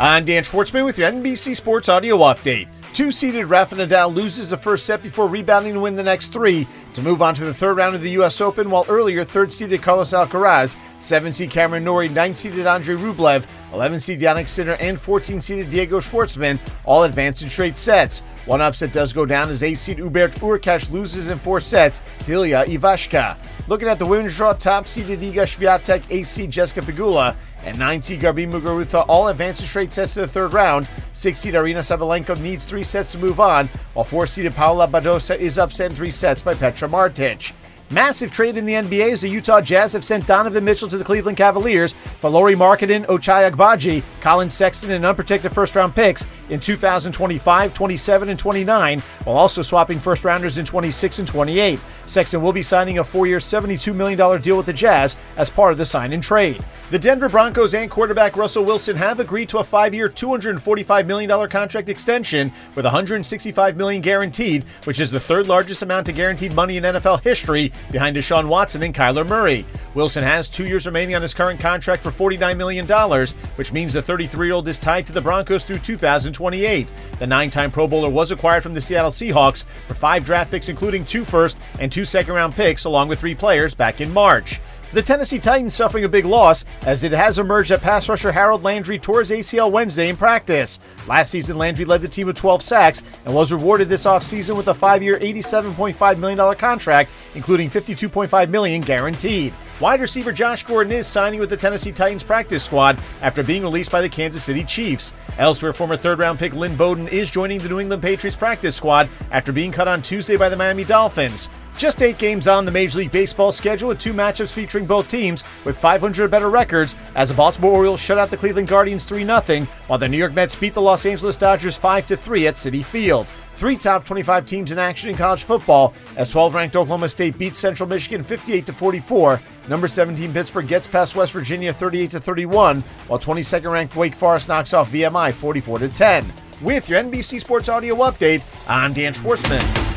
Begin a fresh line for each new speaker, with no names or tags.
I'm Dan Schwartzman with your NBC Sports Audio Update. Two seeded Rafa Nadal loses the first set before rebounding to win the next three to move on to the third round of the U.S. Open, while earlier third seeded Carlos Alcaraz, 7 seed Cameron Norrie, 9 seeded Andre Rublev, 11 seed Jannik Sinner, and 14 seeded Diego Schwartzman all advance in straight sets. One upset does go down as 8 seed Hubert Hurkacz loses in four sets to Ilya Ivashka. Looking at the women's draw, top seeded Iga Swiatek, 8 seed Jessica Pegula, and 9 seed Garbi Muguruza all advance in straight sets to the third round. 6 seed Aryna Sabalenka needs 3 sets to move on, while 4 seeded Paula Badosa is upset in 3 sets by Petra Martic. Massive trade in the NBA as the Utah Jazz have sent Donovan Mitchell to the Cleveland Cavaliers for Lauri Markkanen, Ochai Agbaji, Collin Sexton, and unprotected first round picks in 2025, 27, and 29, while also swapping first rounders in 26 and 28. Sexton will be signing a four year, $72 million deal with the Jazz as part of the sign and trade. The Denver Broncos and quarterback Russell Wilson have agreed to a five year, $245 million contract extension with 165 million guaranteed, which is the third largest amount of guaranteed money in NFL history behind Deshaun Watson and Kyler Murray. Wilson has two years remaining on his current contract for $49 million, which means the 33 year old is tied to the Broncos through 2028. The nine time Pro Bowler was acquired from the Seattle Seahawks for five draft picks, including two first and two second round picks, along with three players back in March. The Tennessee Titans suffering a big loss as it has emerged that pass rusher Harold Landry tore his ACL Wednesday in practice. Last season, Landry led the team with 12 sacks and was rewarded this offseason with a five-year, $87.5 million contract, including 52.5 million guaranteed. Wide receiver Josh Gordon is signing with the Tennessee Titans practice squad after being released by the Kansas City Chiefs. Elsewhere, former third round pick Lynn Bowden is joining the New England Patriots practice squad after being cut on Tuesday by the Miami Dolphins. Just eight games on the Major League Baseball schedule with two matchups featuring both teams with 500 or better records as the Baltimore Orioles shut out the Cleveland Guardians 3 0, while the New York Mets beat the Los Angeles Dodgers 5 3 at Citi Field. Three top 25 teams in action in college football as 12 ranked Oklahoma State beats Central Michigan 58 44. Number 17 Pittsburgh gets past West Virginia 38 31, while 22nd ranked Wake Forest knocks off VMI 44 10. With your NBC Sports Audio update, I'm Dan Schwartzman.